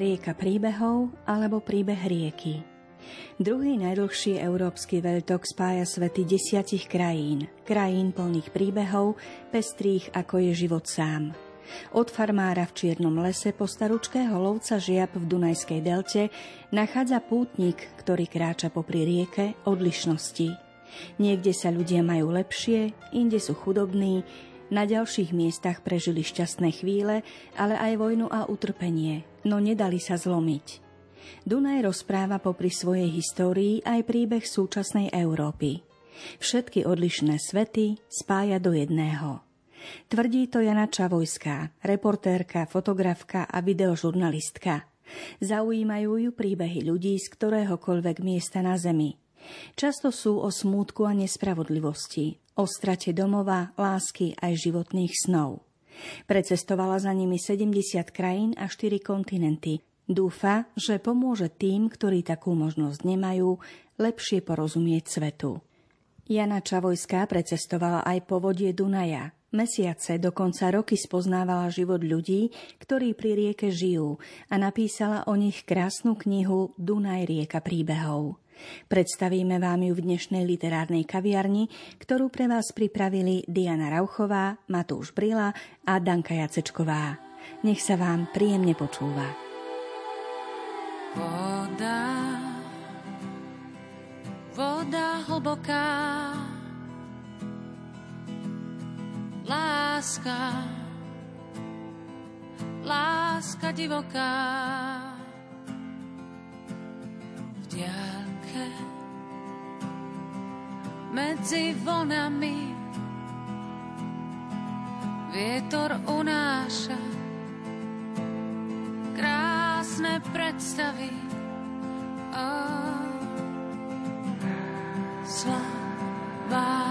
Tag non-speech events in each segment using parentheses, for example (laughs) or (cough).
Rieka príbehov alebo príbeh rieky. Druhý najdlhší európsky veľtok spája svety desiatich krajín, krajín plných príbehov, pestrých ako je život sám. Od farmára v Čiernom lese po staručkého lovca žiab v Dunajskej delte nachádza pútnik, ktorý kráča popri rieke odlišnosti. Niekde sa ľudia majú lepšie, inde sú chudobní, na ďalších miestach prežili šťastné chvíle, ale aj vojnu a utrpenie, no nedali sa zlomiť. Dunaj rozpráva popri svojej histórii aj príbeh súčasnej Európy. Všetky odlišné svety spája do jedného. Tvrdí to Jana Čavojská, reportérka, fotografka a videožurnalistka. Zaujímajú ju príbehy ľudí z ktoréhokoľvek miesta na Zemi. Často sú o smútku a nespravodlivosti, o strate domova, lásky aj životných snov. Precestovala za nimi 70 krajín a 4 kontinenty. Dúfa, že pomôže tým, ktorí takú možnosť nemajú, lepšie porozumieť svetu. Jana Čavojská precestovala aj povodie Dunaja. Mesiace, dokonca roky spoznávala život ľudí, ktorí pri rieke žijú a napísala o nich krásnu knihu Dunaj rieka príbehov. Predstavíme vám ju v dnešnej literárnej kaviarni, ktorú pre vás pripravili Diana Rauchová, Matúš Brila a Danka Jacečková. Nech sa vám príjemne počúva. Voda, voda hlboká, láska, láska divoká. V diálke medzi vlnami vietor unáša krásne predstavy. Oh, slabá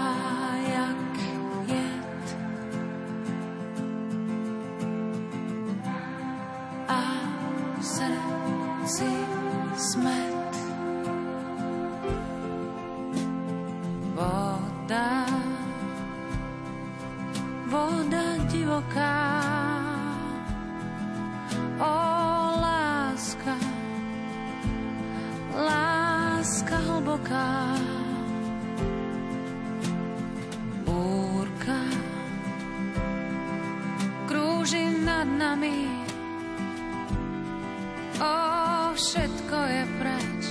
všetko je preč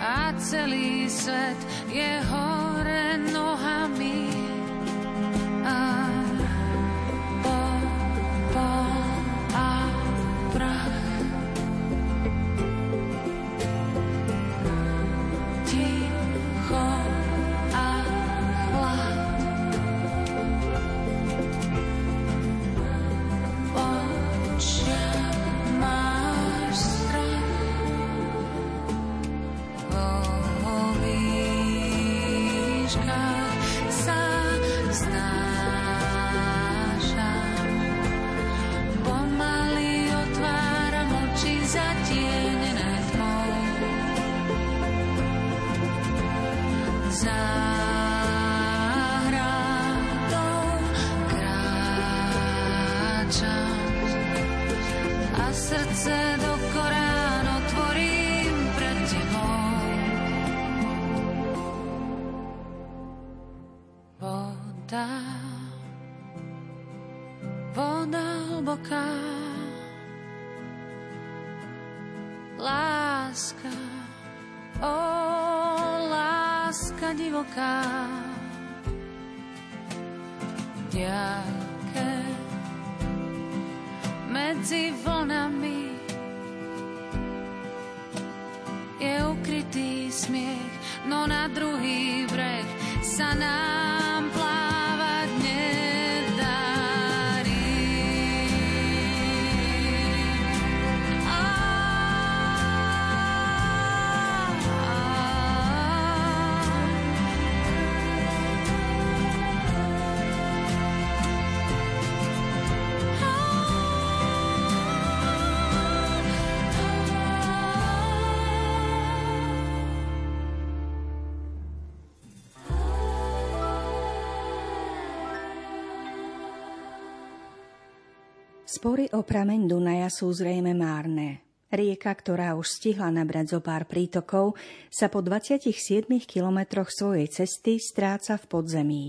a celý svet je hore nohami. Voda, voda hlboká, láska, o láska divoká, diaľke medzi vlnami je ukrytý smiech, no na druhý breh sa nám Spory o prameň Dunaja sú zrejme márne. Rieka, ktorá už stihla nabrať zo pár prítokov, sa po 27 kilometroch svojej cesty stráca v podzemí.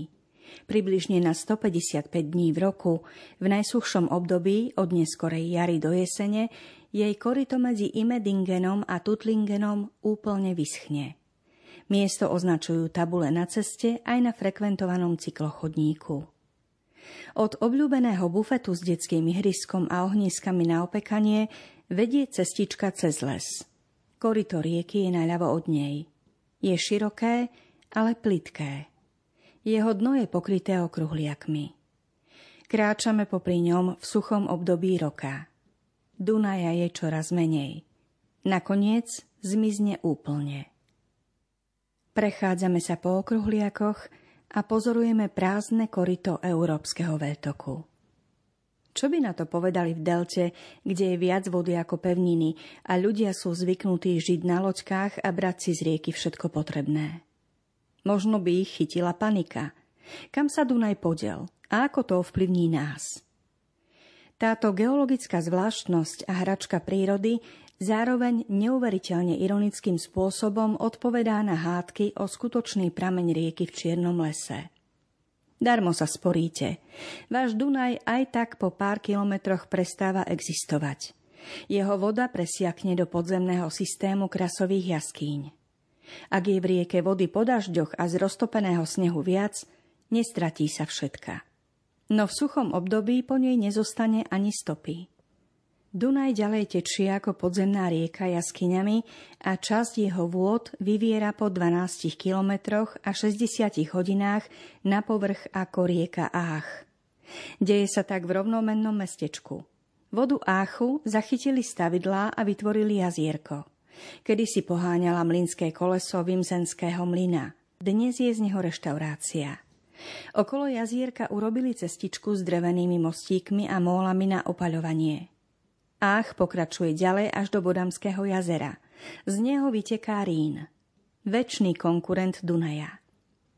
Približne na 155 dní v roku, v najsuchšom období od neskorej jary do jesene, jej korito medzi Imedingenom a Tutlingenom úplne vyschne. Miesto označujú tabule na ceste aj na frekventovanom cyklochodníku. Od obľúbeného bufetu s detským ihriskom a ohniskami na opekanie vedie cestička cez les. Korito rieky je naľavo od nej. Je široké, ale plitké. Jeho dno je pokryté okruhliakmi. Kráčame popri ňom v suchom období roka. Dunaja je čoraz menej. Nakoniec zmizne úplne. Prechádzame sa po okruhliakoch a pozorujeme prázdne korito európskeho veľtoku. Čo by na to povedali v Delte, kde je viac vody ako pevniny a ľudia sú zvyknutí žiť na loďkách a brať si z rieky všetko potrebné? Možno by ich chytila panika. Kam sa Dunaj podel a ako to ovplyvní nás? Táto geologická zvláštnosť a hračka prírody zároveň neuveriteľne ironickým spôsobom odpovedá na hádky o skutočný prameň rieky v Čiernom lese. Darmo sa sporíte. Váš Dunaj aj tak po pár kilometroch prestáva existovať. Jeho voda presiakne do podzemného systému krasových jaskýň. Ak je v rieke vody po dažďoch a z roztopeného snehu viac, nestratí sa všetka. No v suchom období po nej nezostane ani stopy. Dunaj ďalej tečie ako podzemná rieka jaskyňami a časť jeho vôd vyviera po 12 kilometroch a 60 hodinách na povrch ako rieka Ách. Deje sa tak v rovnomennom mestečku. Vodu Áchu zachytili stavidlá a vytvorili jazierko. Kedy si poháňala mlynské koleso Vimzenského mlyna. Dnes je z neho reštaurácia. Okolo jazierka urobili cestičku s drevenými mostíkmi a mólami na opaľovanie – Ách pokračuje ďalej až do Bodamského jazera. Z neho vyteká Rín. Večný konkurent Dunaja.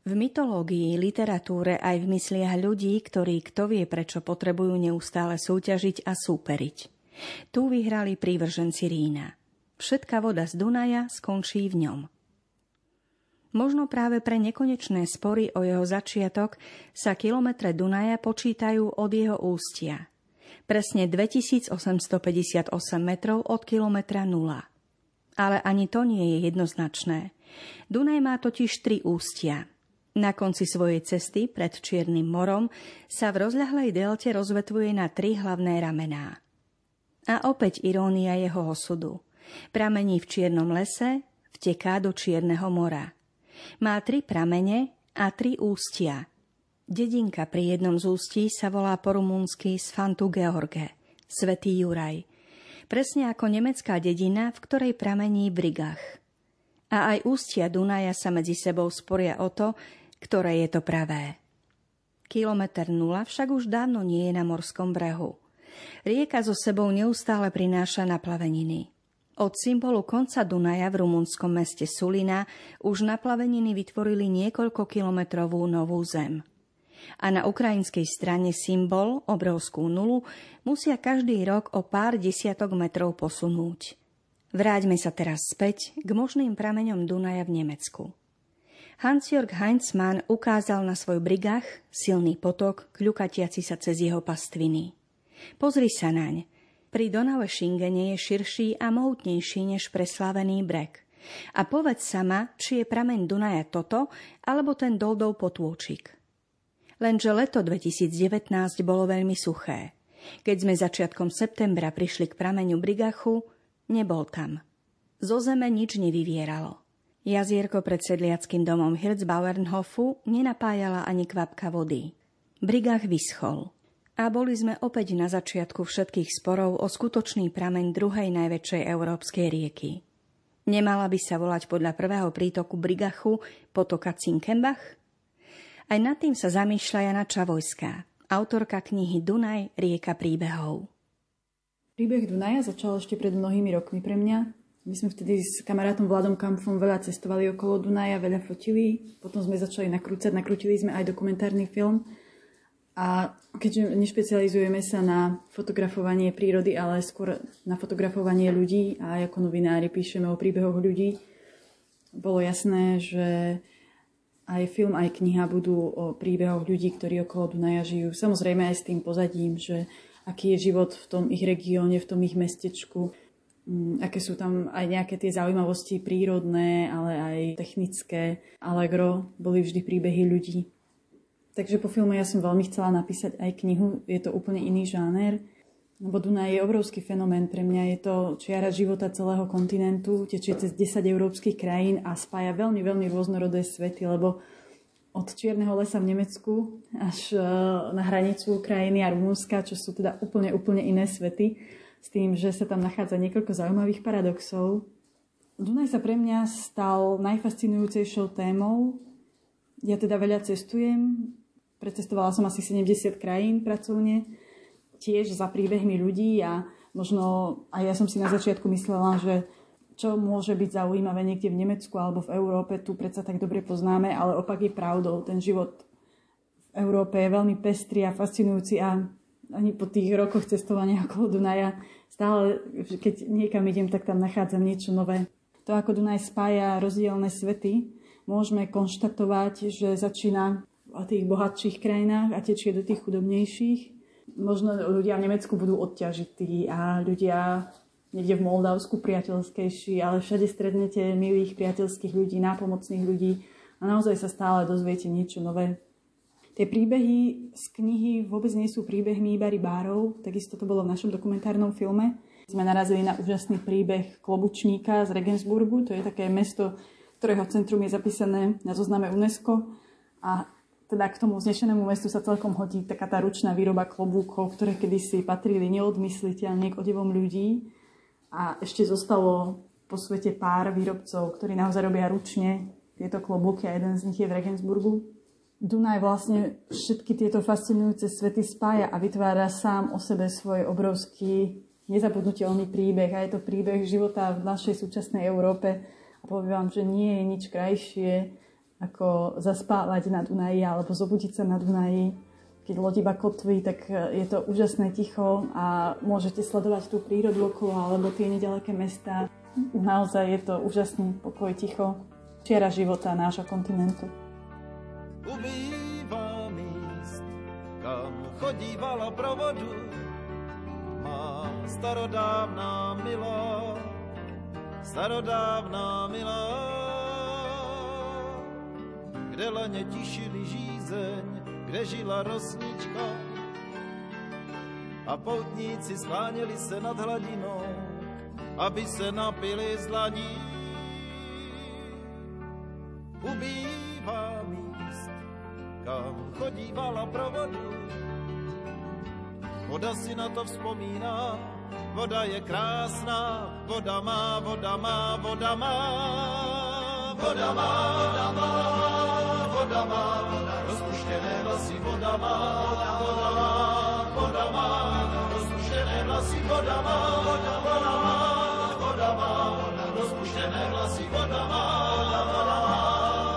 V mytológii, literatúre aj v mysliach ľudí, ktorí kto vie prečo potrebujú neustále súťažiť a súperiť. Tu vyhrali prívrženci Rína. Všetká voda z Dunaja skončí v ňom. Možno práve pre nekonečné spory o jeho začiatok sa kilometre Dunaja počítajú od jeho ústia – presne 2858 metrov od kilometra nula. Ale ani to nie je jednoznačné. Dunaj má totiž tri ústia. Na konci svojej cesty pred Čiernym morom sa v rozľahlej delte rozvetvuje na tri hlavné ramená. A opäť irónia jeho osudu. Pramení v Čiernom lese, vteká do Čierneho mora. Má tri pramene a tri ústia – Dedinka pri jednom z ústí sa volá po rumúnsky Sfantu George, Svetý Juraj. Presne ako nemecká dedina, v ktorej pramení Brigach. A aj ústia Dunaja sa medzi sebou sporia o to, ktoré je to pravé. Kilometr nula však už dávno nie je na morskom brehu. Rieka so sebou neustále prináša naplaveniny. Od symbolu konca Dunaja v rumunskom meste Sulina už naplaveniny vytvorili niekoľko kilometrovú novú zem a na ukrajinskej strane symbol, obrovskú nulu, musia každý rok o pár desiatok metrov posunúť. Vráťme sa teraz späť k možným prameňom Dunaja v Nemecku. Hans-Jörg Heinzmann ukázal na svoj brigách silný potok, kľukatiaci sa cez jeho pastviny. Pozri sa naň. Pri Donave Šingene je širší a mohutnejší než preslávený brek. A povedz sa ma, či je prameň Dunaja toto, alebo ten Doldov potôčik lenže leto 2019 bolo veľmi suché. Keď sme začiatkom septembra prišli k prameňu Brigachu, nebol tam. Zo zeme nič nevyvieralo. Jazierko pred sedliackým domom Hirzbauernhofu nenapájala ani kvapka vody. Brigach vyschol. A boli sme opäť na začiatku všetkých sporov o skutočný prameň druhej najväčšej európskej rieky. Nemala by sa volať podľa prvého prítoku Brigachu potoka Cinkenbach? Aj nad tým sa zamýšľa Jana Čavojská, autorka knihy Dunaj, rieka príbehov. Príbeh Dunaja začal ešte pred mnohými rokmi pre mňa. My sme vtedy s kamarátom Vladom Kampfom veľa cestovali okolo Dunaja, veľa fotili. Potom sme začali nakrúcať, nakrútili sme aj dokumentárny film. A keďže nešpecializujeme sa na fotografovanie prírody, ale skôr na fotografovanie ľudí a ako novinári píšeme o príbehoch ľudí, bolo jasné, že aj film, aj kniha budú o príbehoch ľudí, ktorí okolo Dunaja žijú. Samozrejme aj s tým pozadím, že aký je život v tom ich regióne, v tom ich mestečku, mm, aké sú tam aj nejaké tie zaujímavosti prírodné, ale aj technické. Allegro boli vždy príbehy ľudí. Takže po filme ja som veľmi chcela napísať aj knihu, je to úplne iný žáner. Lebo Dunaj je obrovský fenomén pre mňa, je to čiara života celého kontinentu, tečie cez 10 európskych krajín a spája veľmi, veľmi rôznorodé svety, lebo od Čierneho lesa v Nemecku až e, na hranicu krajiny a Rumúnska, čo sú teda úplne, úplne iné svety, s tým, že sa tam nachádza niekoľko zaujímavých paradoxov. Dunaj sa pre mňa stal najfascinujúcejšou témou. Ja teda veľa cestujem, Precestovala som asi 70 krajín pracovne, tiež za príbehmi ľudí a možno aj ja som si na začiatku myslela, že čo môže byť zaujímavé niekde v Nemecku alebo v Európe, tu predsa tak dobre poznáme, ale opak je pravdou. Ten život v Európe je veľmi pestrý a fascinujúci a ani po tých rokoch cestovania okolo Dunaja stále, keď niekam idem, tak tam nachádzam niečo nové. To, ako Dunaj spája rozdielne svety, môžeme konštatovať, že začína v tých bohatších krajinách a tečie do tých chudobnejších. Možno ľudia v Nemecku budú odťažití a ľudia niekde v Moldavsku priateľskejší, ale všade strednete milých priateľských ľudí, nápomocných ľudí a naozaj sa stále dozviete niečo nové. Tie príbehy z knihy vôbec nie sú príbehmi iba rybárov, takisto to bolo v našom dokumentárnom filme. Sme narazili na úžasný príbeh Klobučníka z Regensburgu, to je také mesto, ktorého centrum je zapísané na zozname UNESCO a teda k tomu vznešenému mestu sa celkom hodí taká tá ručná výroba klobúkov, ktoré kedysi patrili neodmysliteľne k odevom ľudí. A ešte zostalo po svete pár výrobcov, ktorí naozaj robia ručne tieto klobúky a jeden z nich je v Regensburgu. Dunaj vlastne všetky tieto fascinujúce svety spája a vytvára sám o sebe svoj obrovský nezabudnutelný príbeh a je to príbeh života v našej súčasnej Európe. A poviem vám, že nie je nič krajšie, ako zaspávať na Dunaji alebo zobudiť sa na Dunaji. Keď loď iba kotví, tak e, je to úžasné ticho a môžete sledovať tú prírodu okolo alebo tie nedaleké mesta. Naozaj je to úžasný pokoj, ticho, čiera života nášho kontinentu. Ubývá míst, kam chodívala pro vodu, má starodávná milá, starodávná milá kde laně tišili žízeň, kde žila rosnička. A poutníci skláněli se nad hladinou, aby se napili z dlaní. Ubývá míst, kam chodívala pro vodu. Voda si na to vzpomíná, voda je krásná, voda má, voda má, voda má, voda má, voda má. Rozpuštěné vlasy, voda má, voda má, rozpuštěné vlasy, voda má, voda má, rozpuštěné vlasy, voda má,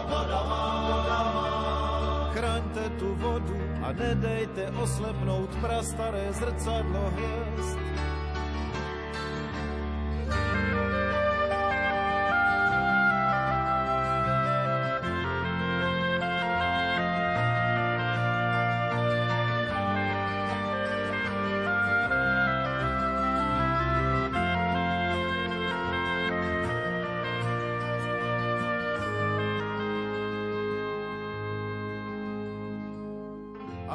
voda má, voda. Chraňte tu vodu a nedejte oslepnout prastaré zrcadlo hvězd.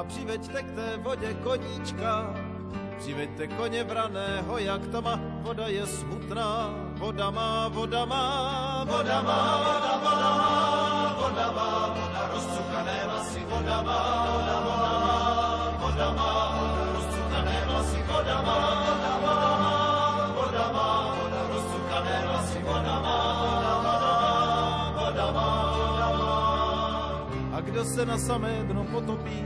Přiveďte k té vodě koníčka, přiveďte koně vraného, jak to má, voda je smutná, voda má, voda má, voda má, voda, má, voda má, voda rozcukané vlasy, voda má, voda, má, voda má, rozcukané vlasy, voda má, voda, má, voda má, voda rozcukané vlasy, voda má, voda má, voda má, voda má. A kdo se na samé dno potopí,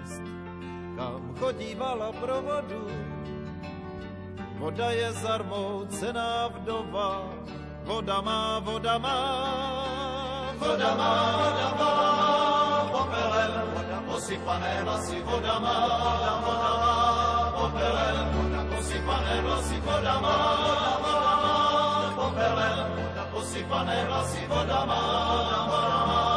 míst, kam chodívala pro vodu. Voda je zarmoucená vdova, voda má, voda má, voda má, voda má, popelem, posypané vlasy, voda má, voda má, popelem, posypané vlasy, voda má, voda má, popelem, posypané vlasy, voda má, voda má,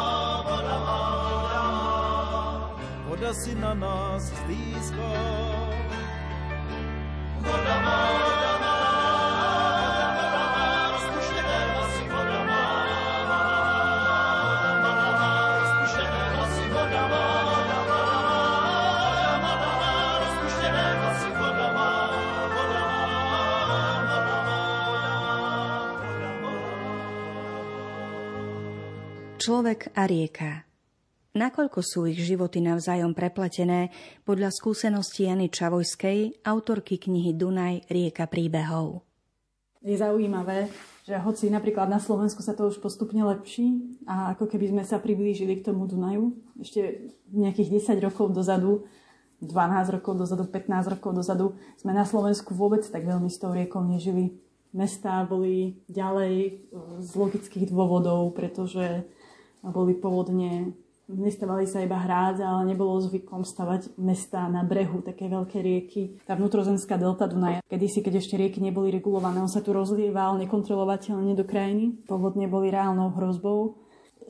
voda si na nás zlízká. Voda má, voda má, Človek a rieka. Nakoľko sú ich životy navzájom prepletené, podľa skúsenosti Jany Čavojskej, autorky knihy Dunaj, rieka príbehov. Je zaujímavé, že hoci napríklad na Slovensku sa to už postupne lepší a ako keby sme sa priblížili k tomu Dunaju, ešte nejakých 10 rokov dozadu, 12 rokov dozadu, 15 rokov dozadu, sme na Slovensku vôbec tak veľmi s tou riekou nežili. Mestá boli ďalej z logických dôvodov, pretože boli povodne, nestávali sa iba hrádza, ale nebolo zvykom stavať mesta na brehu, také veľké rieky. Tá vnútrozemská delta Dunaja, kedysi, keď ešte rieky neboli regulované, on sa tu rozlieval nekontrolovateľne do krajiny. Povodne boli reálnou hrozbou.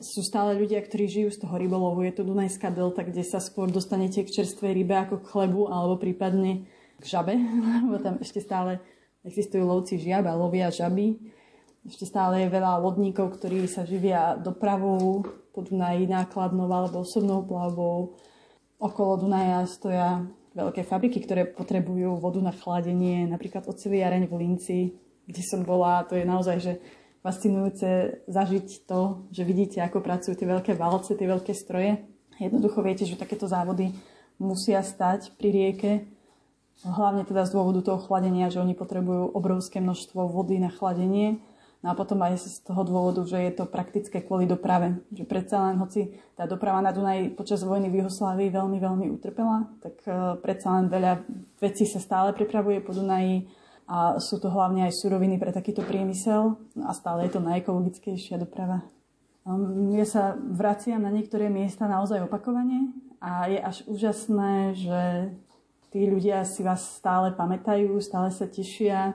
Sú stále ľudia, ktorí žijú z toho rybolovu. Je to Dunajská delta, kde sa skôr dostanete k čerstvej rybe ako k chlebu, alebo prípadne k žabe, (laughs) lebo tam ešte stále existujú lovci žiab lovia žaby ešte stále je veľa lodníkov, ktorí sa živia dopravou po Dunaji, nákladnou alebo osobnou plavbou. Okolo Dunaja stoja veľké fabriky, ktoré potrebujú vodu na chladenie, napríklad oceliareň v Linci, kde som bola. To je naozaj že fascinujúce zažiť to, že vidíte, ako pracujú tie veľké valce, tie veľké stroje. Jednoducho viete, že takéto závody musia stať pri rieke, hlavne teda z dôvodu toho chladenia, že oni potrebujú obrovské množstvo vody na chladenie No a potom aj z toho dôvodu, že je to praktické kvôli doprave. Že predsa len, hoci tá doprava na Dunaj počas vojny v Juhoslávii veľmi, veľmi utrpela, tak e, predsa len veľa vecí sa stále pripravuje po Dunaji a sú to hlavne aj suroviny pre takýto priemysel no a stále je to najekologickejšia doprava. Ja sa vraciam na niektoré miesta naozaj opakovane a je až úžasné, že tí ľudia si vás stále pamätajú, stále sa tešia,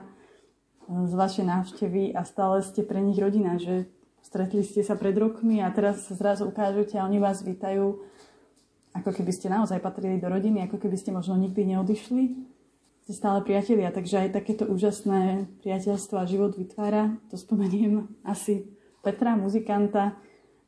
z vašej návštevy a stále ste pre nich rodina, že stretli ste sa pred rokmi a teraz sa zrazu ukážete a oni vás vítajú ako keby ste naozaj patrili do rodiny, ako keby ste možno nikdy neodišli. Ste stále priatelia, takže aj takéto úžasné priateľstvo a život vytvára. To spomeniem asi Petra, muzikanta,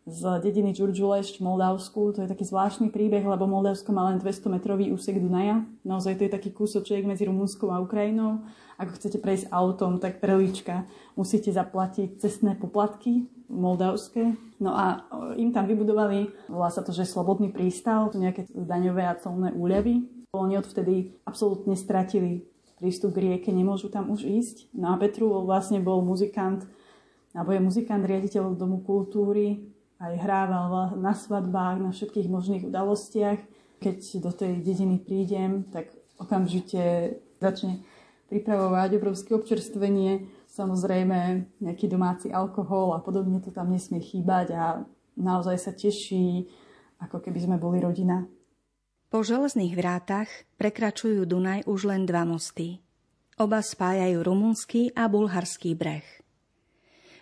z dediny Džurdžulešť v Moldavsku. To je taký zvláštny príbeh, lebo Moldavsko má len 200-metrový úsek Dunaja. Naozaj to je taký kúsoček medzi Rumunskou a Ukrajinou. Ako chcete prejsť autom, tak prelička musíte zaplatiť cestné poplatky moldavské. No a im tam vybudovali, volá sa to, že slobodný prístav, nejaké daňové a colné úľavy. Oni odvtedy absolútne stratili prístup k rieke, nemôžu tam už ísť. No a Petru vlastne bol muzikant, alebo je muzikant, riaditeľ Domu kultúry, aj hrával na svadbách, na všetkých možných udalostiach. Keď do tej dediny prídem, tak okamžite začne pripravovať obrovské občerstvenie, samozrejme nejaký domáci alkohol a podobne to tam nesmie chýbať a naozaj sa teší, ako keby sme boli rodina. Po železných vrátach prekračujú Dunaj už len dva mosty. Oba spájajú rumunský a bulharský breh.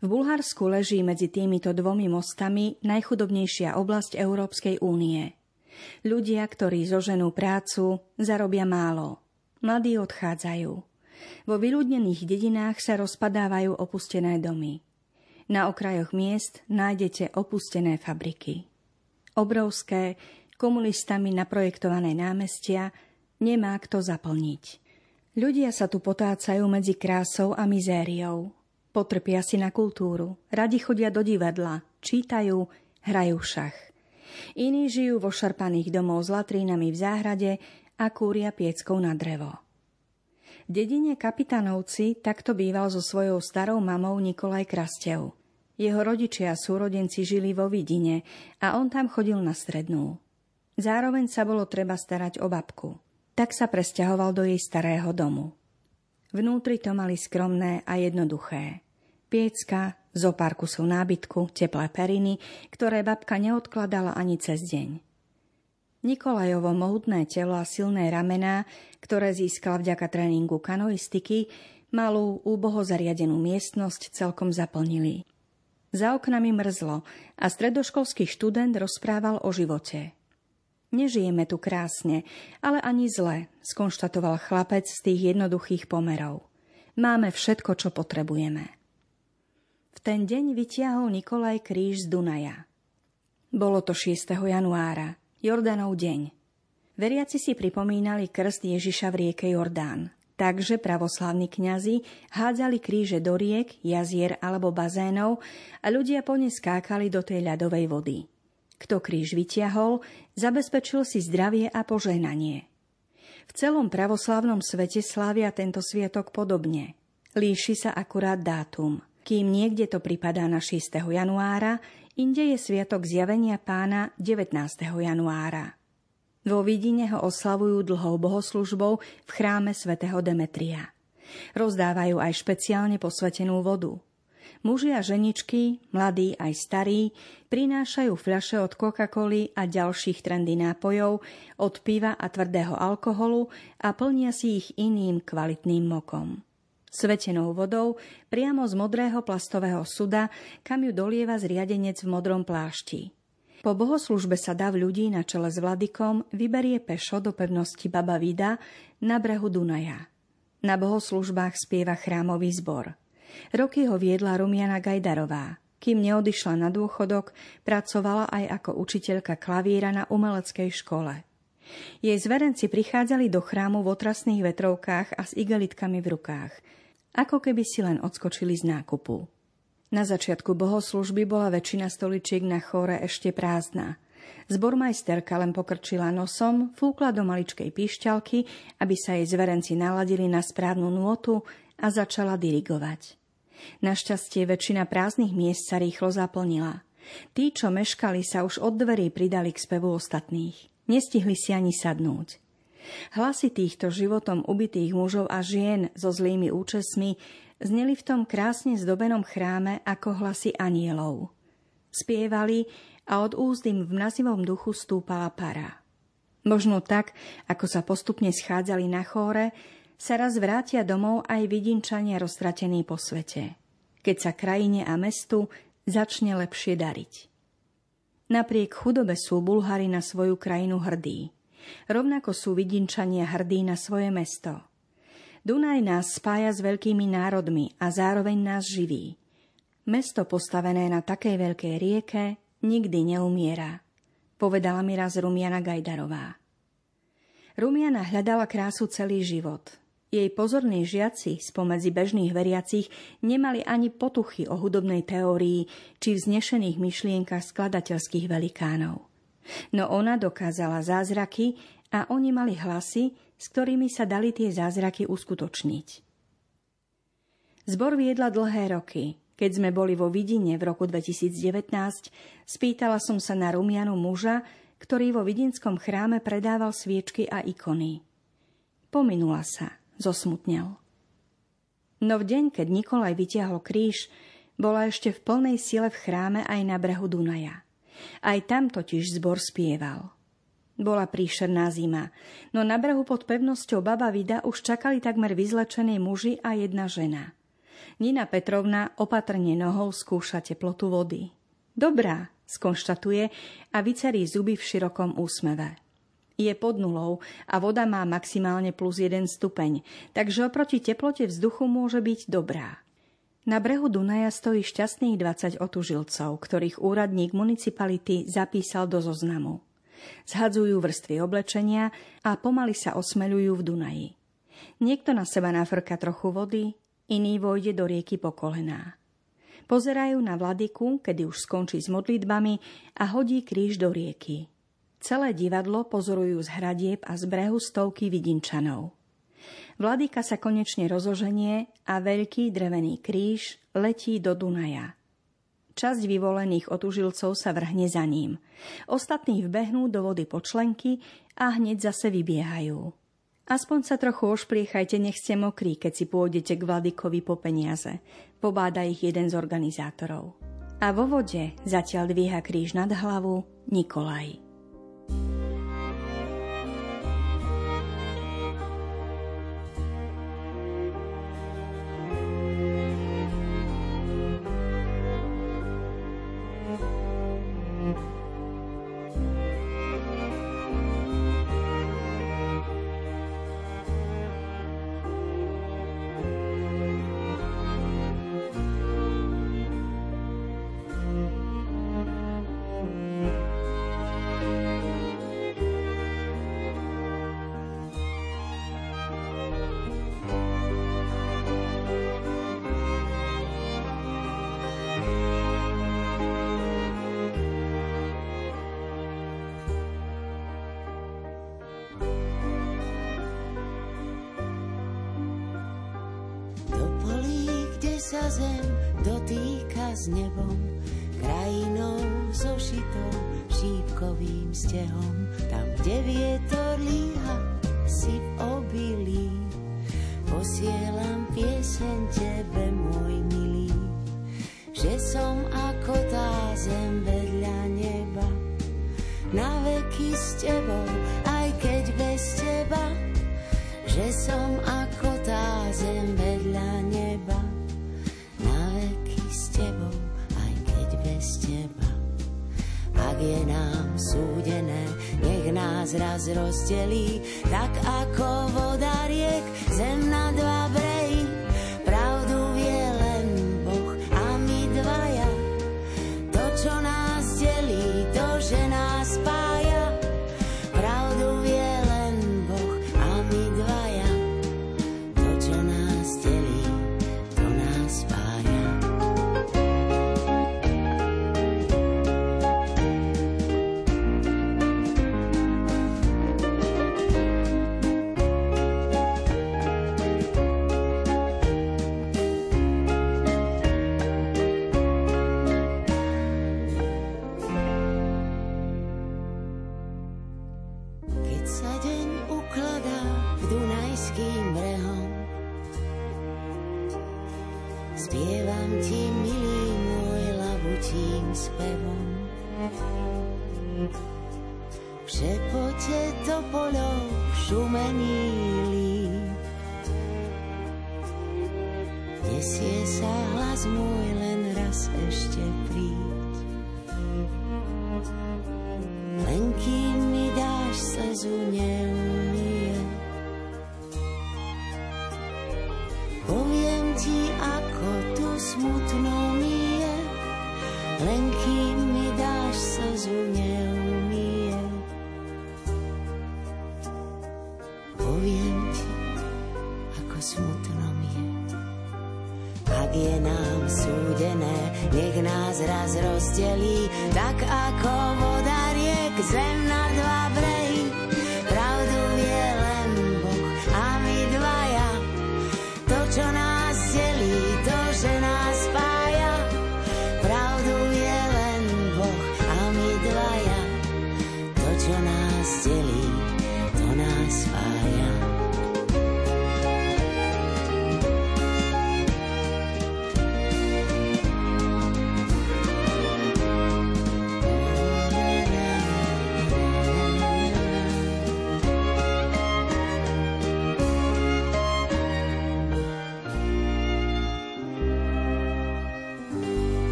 V Bulharsku leží medzi týmito dvomi mostami najchudobnejšia oblasť Európskej únie. Ľudia, ktorí zoženú prácu, zarobia málo. Mladí odchádzajú. Vo vyľudnených dedinách sa rozpadávajú opustené domy. Na okrajoch miest nájdete opustené fabriky. Obrovské, komunistami naprojektované námestia nemá kto zaplniť. Ľudia sa tu potácajú medzi krásou a mizériou. Potrpia si na kultúru, radi chodia do divadla, čítajú, hrajú šach. Iní žijú vo šarpaných domov s latrínami v záhrade a kúria pieckou na drevo. V dedine Kapitánovci takto býval so svojou starou mamou Nikolaj Krastev. Jeho rodičia a súrodenci žili vo Vidine a on tam chodil na strednú. Zároveň sa bolo treba starať o babku. Tak sa presťahoval do jej starého domu. Vnútri to mali skromné a jednoduché. Piecka, zo pár kusov nábytku, teplé periny, ktoré babka neodkladala ani cez deň. Nikolajovo mohutné telo a silné ramená, ktoré získala vďaka tréningu kanoistiky, malú, úboho zariadenú miestnosť celkom zaplnili. Za oknami mrzlo a stredoškolský študent rozprával o živote. Nežijeme tu krásne, ale ani zle, skonštatoval chlapec z tých jednoduchých pomerov. Máme všetko, čo potrebujeme. Ten deň vytiahol Nikolaj kríž z Dunaja. Bolo to 6. januára, Jordanov deň. Veriaci si pripomínali krst Ježiša v rieke Jordán. Takže pravoslávni kňazi hádzali kríže do riek, jazier alebo bazénov a ľudia po ne skákali do tej ľadovej vody. Kto kríž vytiahol, zabezpečil si zdravie a požehnanie. V celom pravoslavnom svete slávia tento sviatok podobne. Líši sa akurát dátum. Kým niekde to pripadá na 6. januára, inde je sviatok zjavenia pána 19. januára. Vo Vidine ho oslavujú dlhou bohoslužbou v chráme svätého Demetria. Rozdávajú aj špeciálne posvetenú vodu. Muži a ženičky, mladí aj starí, prinášajú fľaše od Coca-Coly a ďalších trendy nápojov, od piva a tvrdého alkoholu a plnia si ich iným kvalitným mokom. Svetenou vodou priamo z modrého plastového suda, kam ju dolieva zriadenec v modrom plášti. Po bohoslužbe sa dav ľudí na čele s vladikom vyberie pešo do pevnosti Baba Vida na brehu Dunaja. Na bohoslužbách spieva chrámový zbor – Roky ho viedla Rumiana Gajdarová. Kým neodišla na dôchodok, pracovala aj ako učiteľka klavíra na umeleckej škole. Jej zverenci prichádzali do chrámu v otrasných vetrovkách a s igelitkami v rukách, ako keby si len odskočili z nákupu. Na začiatku bohoslužby bola väčšina stoličiek na chóre ešte prázdna. Zbormajsterka len pokrčila nosom, fúkla do maličkej píšťalky, aby sa jej zverenci naladili na správnu nôtu a začala dirigovať. Našťastie väčšina prázdnych miest sa rýchlo zaplnila. Tí, čo meškali, sa už od dverí pridali k spevu ostatných. Nestihli si ani sadnúť. Hlasy týchto životom ubitých mužov a žien so zlými účesmi zneli v tom krásne zdobenom chráme ako hlasy anielov. Spievali a od úzd v mrazivom duchu stúpala para. Možno tak, ako sa postupne schádzali na chóre, sa raz vrátia domov aj vidinčania roztratení po svete, keď sa krajine a mestu začne lepšie dariť. Napriek chudobe sú Bulhári na svoju krajinu hrdí. Rovnako sú vidinčania hrdí na svoje mesto. Dunaj nás spája s veľkými národmi a zároveň nás živí. Mesto postavené na takej veľkej rieke nikdy neumiera, povedala mi raz Rumiana Gajdarová. Rumiana hľadala krásu celý život – jej pozorní žiaci spomedzi bežných veriacich nemali ani potuchy o hudobnej teórii či vznešených myšlienkach skladateľských velikánov. No ona dokázala zázraky a oni mali hlasy, s ktorými sa dali tie zázraky uskutočniť. Zbor viedla dlhé roky. Keď sme boli vo Vidine v roku 2019, spýtala som sa na rumianu muža, ktorý vo vidinskom chráme predával sviečky a ikony. Pominula sa zosmutnel. No v deň, keď Nikolaj vytiahol kríž, bola ešte v plnej sile v chráme aj na brehu Dunaja. Aj tam totiž zbor spieval. Bola príšerná zima, no na brehu pod pevnosťou Baba Vida už čakali takmer vyzlečení muži a jedna žena. Nina Petrovna opatrne nohou skúša teplotu vody. Dobrá, skonštatuje a vycerí zuby v širokom úsmeve je pod nulou a voda má maximálne plus 1 stupeň, takže oproti teplote vzduchu môže byť dobrá. Na brehu Dunaja stojí šťastných 20 otužilcov, ktorých úradník municipality zapísal do zoznamu. Zhadzujú vrstvy oblečenia a pomaly sa osmeľujú v Dunaji. Niekto na seba nafrka trochu vody, iný vojde do rieky po kolená. Pozerajú na vladiku, kedy už skončí s modlitbami a hodí kríž do rieky. Celé divadlo pozorujú z hradieb a z brehu stovky vidinčanov. Vladyka sa konečne rozoženie a veľký drevený kríž letí do Dunaja. Časť vyvolených otužilcov sa vrhne za ním. Ostatní vbehnú do vody po členky a hneď zase vybiehajú. Aspoň sa trochu ošpliechajte, nech ste mokrí, keď si pôjdete k Vladikovi po peniaze. Pobáda ich jeden z organizátorov. A vo vode zatiaľ dvíha kríž nad hlavu Nikolaj. S nebom, krajinou zošitou šípkovým stehom. Tam, kde vietor líha, súdené, nech nás raz rozdelí, tak ako voda riek, zem na dva nesie sa hlas môj, len raz ešte príď.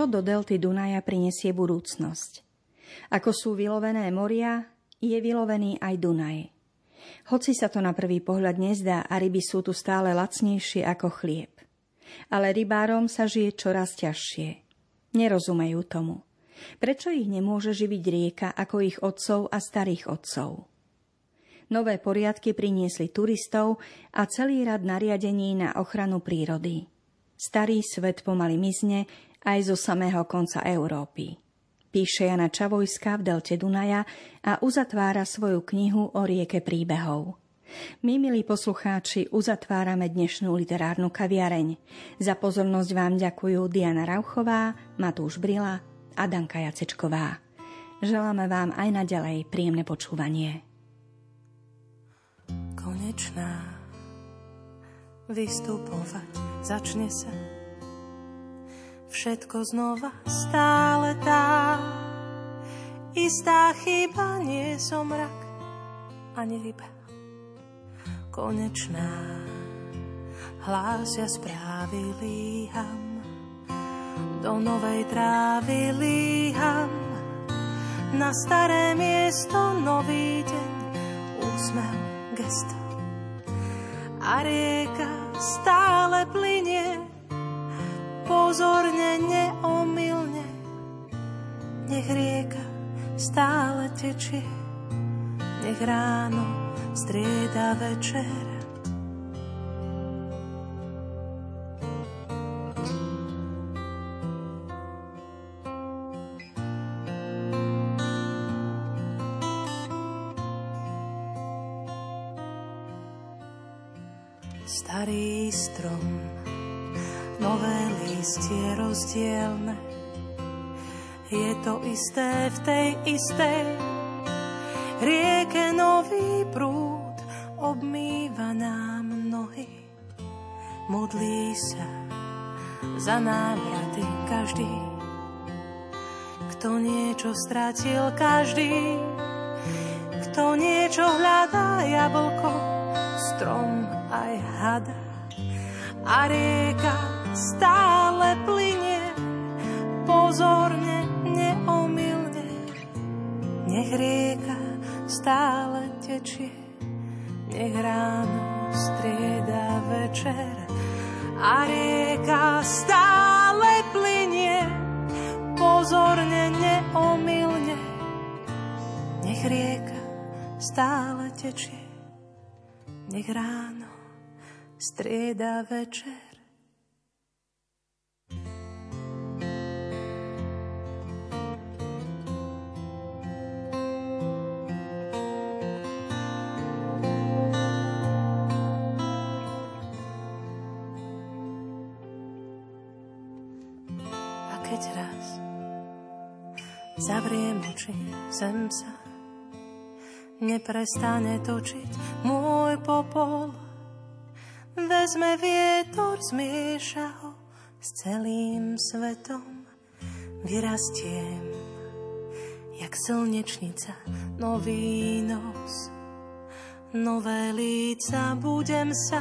Čo do delty Dunaja prinesie budúcnosť? Ako sú vylovené moria, je vylovený aj Dunaj. Hoci sa to na prvý pohľad nezdá a ryby sú tu stále lacnejšie ako chlieb. Ale rybárom sa žije čoraz ťažšie. Nerozumejú tomu. Prečo ich nemôže živiť rieka ako ich otcov a starých otcov? Nové poriadky priniesli turistov a celý rad nariadení na ochranu prírody. Starý svet pomaly mizne aj zo samého konca Európy. píše Jana Čavojská v delte Dunaja a uzatvára svoju knihu o rieke príbehov. My, milí poslucháči, uzatvárame dnešnú literárnu kaviareň. Za pozornosť vám ďakujú Diana Rauchová, Matúš Brila a Danka Jacečková. Želáme vám aj naďalej príjemné počúvanie. Konečná vystupovať začne sa všetko znova stále tá. Istá chyba nie som rak ani ryba. Konečná. Hlásia správy líham. Do novej trávy líham. Na staré miesto nový deň úsmev gesto a rieka stále plinie, pozorne, neomilne. Nech rieka stále tečie, nech ráno strieda večer. starý strom, nové listie rozdielne. Je to isté v tej istej rieke nový prúd obmýva nám nohy. Modlí sa za návraty každý, kto niečo stratil každý, kto niečo hľadá jablko, strom aj hada a rieka stále plinie pozorne, neomilne. Nech rieka stále tečie, nech ráno strieda večer a rieka stále plinie pozorne, neomilne. Nech rieka stále tečie, nech ráno strieda večer. Oči, zem sa neprestane točiť môj popol vezme vietor, zmieša ho s celým svetom. Vyrastiem, jak slnečnica, nový nos. Nové líca budem sa,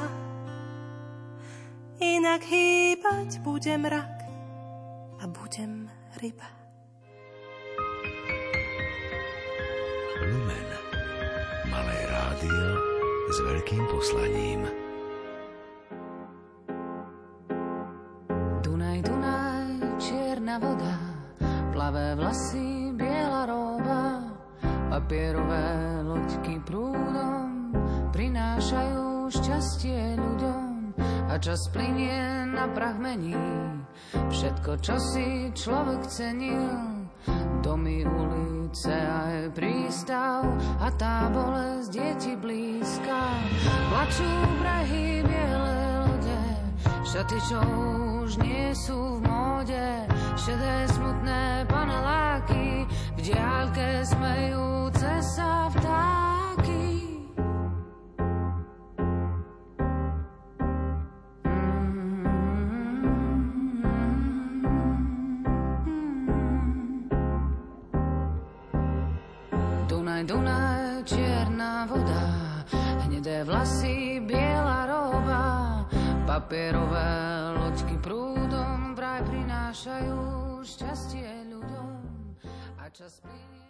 inak hýbať budem rak a budem ryba. Rádio s veľkým poslaním. voda, plavé vlasy, biela roba, papierové loďky prúdom prinášajú šťastie ľuďom a čas plinie na prach mení všetko, čo si človek cenil. Domy, ulice aj prístav a tá bolesť deti blízka. Plačú brehy biele lode, šaty, čo už nie sú v móde, šedé smutné paneláky, v diálke smejúce sa vtáky. Dunaj, Dunaj, čierna voda, hnedé vlasy, biela roba, papierové loďky prúdom vraj prinášajú šťastie ľuďom a čas plinie.